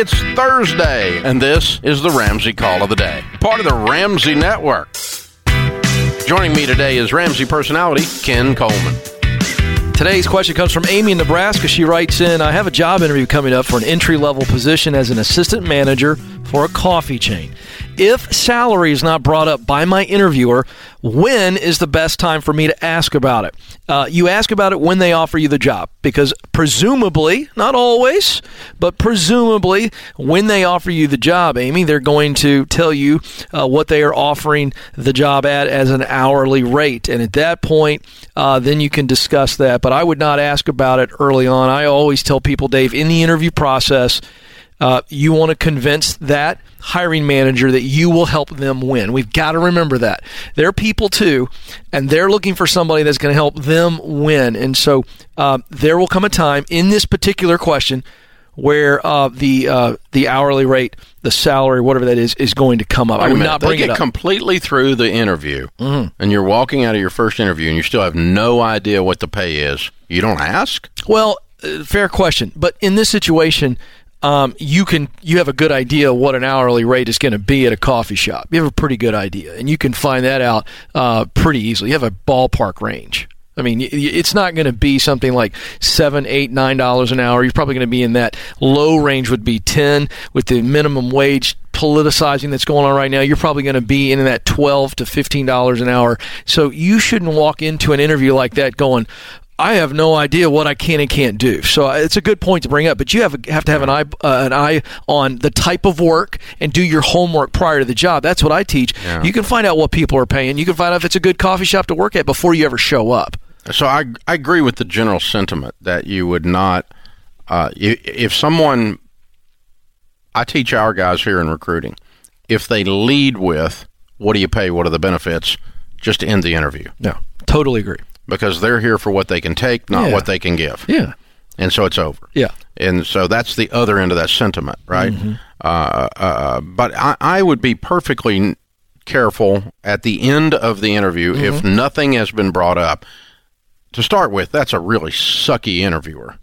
It's Thursday, and this is the Ramsey Call of the Day, part of the Ramsey Network. Joining me today is Ramsey personality Ken Coleman. Today's question comes from Amy in Nebraska. She writes in I have a job interview coming up for an entry level position as an assistant manager for a coffee chain. If salary is not brought up by my interviewer, when is the best time for me to ask about it? Uh, you ask about it when they offer you the job because presumably, not always, but presumably, when they offer you the job, Amy, they're going to tell you uh, what they are offering the job at as an hourly rate. And at that point, uh, then you can discuss that. But I would not ask about it early on. I always tell people, Dave, in the interview process, uh, you want to convince that hiring manager that you will help them win. We've got to remember that. They're people too, and they're looking for somebody that's going to help them win. And so uh, there will come a time in this particular question where uh, the uh, the hourly rate, the salary, whatever that is, is going to come up. I would not they bring get it up. completely through the interview, Mm-hmm. and you're walking out of your first interview, and you still have no idea what the pay is. You don't ask? Well, uh, fair question, but in this situation, um, you can you have a good idea what an hourly rate is going to be at a coffee shop. You have a pretty good idea, and you can find that out uh, pretty easily. You have a ballpark range. I mean, it's not going to be something like seven, eight, nine dollars an hour. You're probably going to be in that low range. Would be ten with the minimum wage politicizing that's going on right now. You're probably going to be in that twelve to fifteen dollars an hour. So you shouldn't walk into an interview like that going. I have no idea what I can and can't do. So uh, it's a good point to bring up, but you have have to have an eye uh, an eye on the type of work and do your homework prior to the job. That's what I teach. Yeah. You can find out what people are paying. You can find out if it's a good coffee shop to work at before you ever show up. So I, I agree with the general sentiment that you would not, uh, if, someone, I teach our guys here in recruiting, if they lead with, what do you pay, what are the benefits, just end the interview No, totally agree. because they're here for what they can take, not Yeah. what they can give. Yeah, And so it's over. yeah. And so that's the other end of that sentiment, right? Uh, uh, but I, I would be perfectly careful at the end of the interview if nothing has been brought up. To start with, that's a really sucky interviewer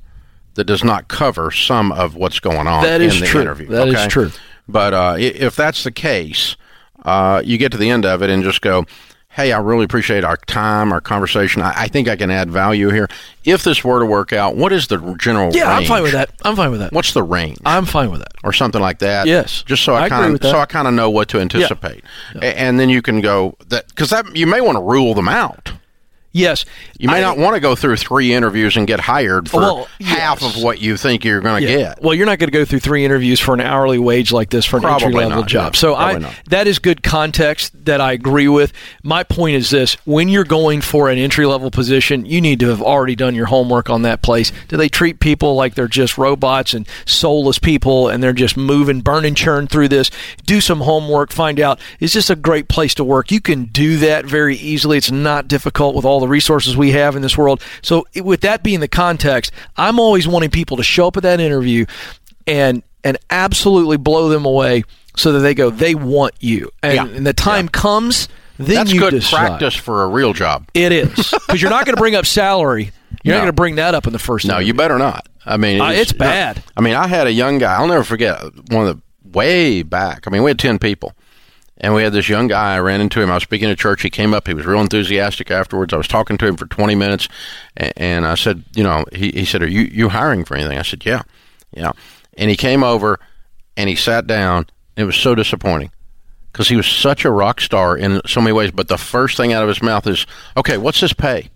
that does not cover some of what's going on That is in the true. interview. That is okay? true. But uh, if that's the case, uh, you get to the end of it and just go, hey, I really appreciate our time, our conversation. I, I think I can add value here. If this were to work out, what is the general Yeah, I'm fine with that. I'm fine with that. What's the range? I'm fine with that. or something like that. Yes. just so I, I kind of so I kind of know what to anticipate, A- and then you can go that because that you may want to rule them out. Yes, You may I- not want to go through three interviews and get hired for Well, half yes. of what you think you're going to Yeah. get. Well, you're not going to go through three interviews for an hourly wage like this for an entry level job. no. so I not. that is good context that I agree with. My point is this: when you're going for an entry level position, you need to have already done your homework on that place. Do they treat people like they're just robots and soulless people, and they're just moving, burn and churn through this? Do some homework. Find out is this a great place to work? You can do that very easily. It's not difficult with all the resources we have in this world. So, with that being the context, I'm always wanting people to show up at that interview and and absolutely blow them away so that they go they want you and, Yeah. and the time comes then That's you good decide. practice for a real job. it is because you're not going to bring up salary you're No. not going to bring that up in the first No, interview. you better not. I mean, Uh, it's bad. I mean, I had a young guy. I'll never forget one of the way back. I mean, we had ten people, and we had this young guy. I ran into him. I was speaking at church. He came up. He was real enthusiastic afterwards. I was talking to him for twenty minutes, and, and I said, you know, he, he said, "Are you you hiring for anything?" I said, "Yeah, yeah." And he came over, and he sat down. It was so disappointing because he was such a rock star in so many ways. But the first thing out of his mouth is, "Okay, what's this pay?"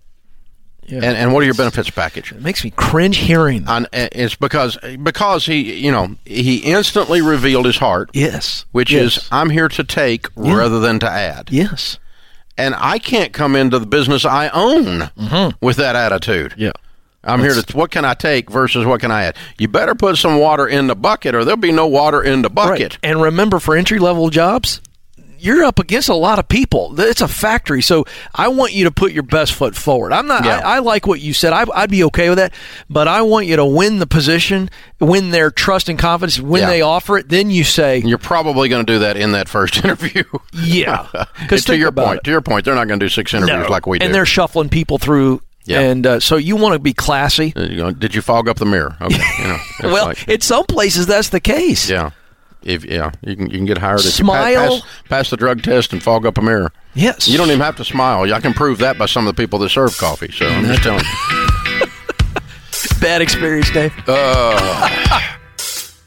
Yeah. And, and what are your benefits package? it makes me cringe hearing that. on, uh, it's because because he you know he instantly revealed his heart, yes which yes. is I'm here to take rather than to add, yes and I can't come into the business I own mm-hmm. with that attitude. yeah I'm here to what can I take versus what can I add. You better put some water in the bucket, or there'll be no water in the bucket. Right. And remember, for entry level jobs, you're up against a lot of people. It's a factory, so I want you to put your best foot forward. I'm not. Yeah. I, I like what you said. I, I'd be okay with that, but I want you to win the position, win their trust and confidence. When Yeah. they offer it, then you say, You're probably going to do that in that first interview. "Yeah." Because to your point, it. to your point, they're not going to do six interviews No. like we do. and they're shuffling people through Yeah. And uh, so you want to be classy. Did you fog up the mirror? Okay. You know, Well, like- in some places that's the case. yeah. If yeah, you can you can get hired if you Smile. pa- pass, pass the drug test and fog up a mirror. Yes. You don't even have to smile. I can prove that by some of the people that serve coffee. So I'm just telling you. Bad experience, Dave. Uh,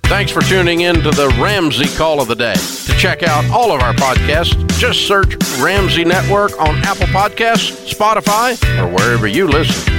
Thanks for tuning in to the Ramsey Call of the Day. To check out all of our podcasts, just search Ramsey Network on Apple Podcasts, Spotify, or wherever you listen.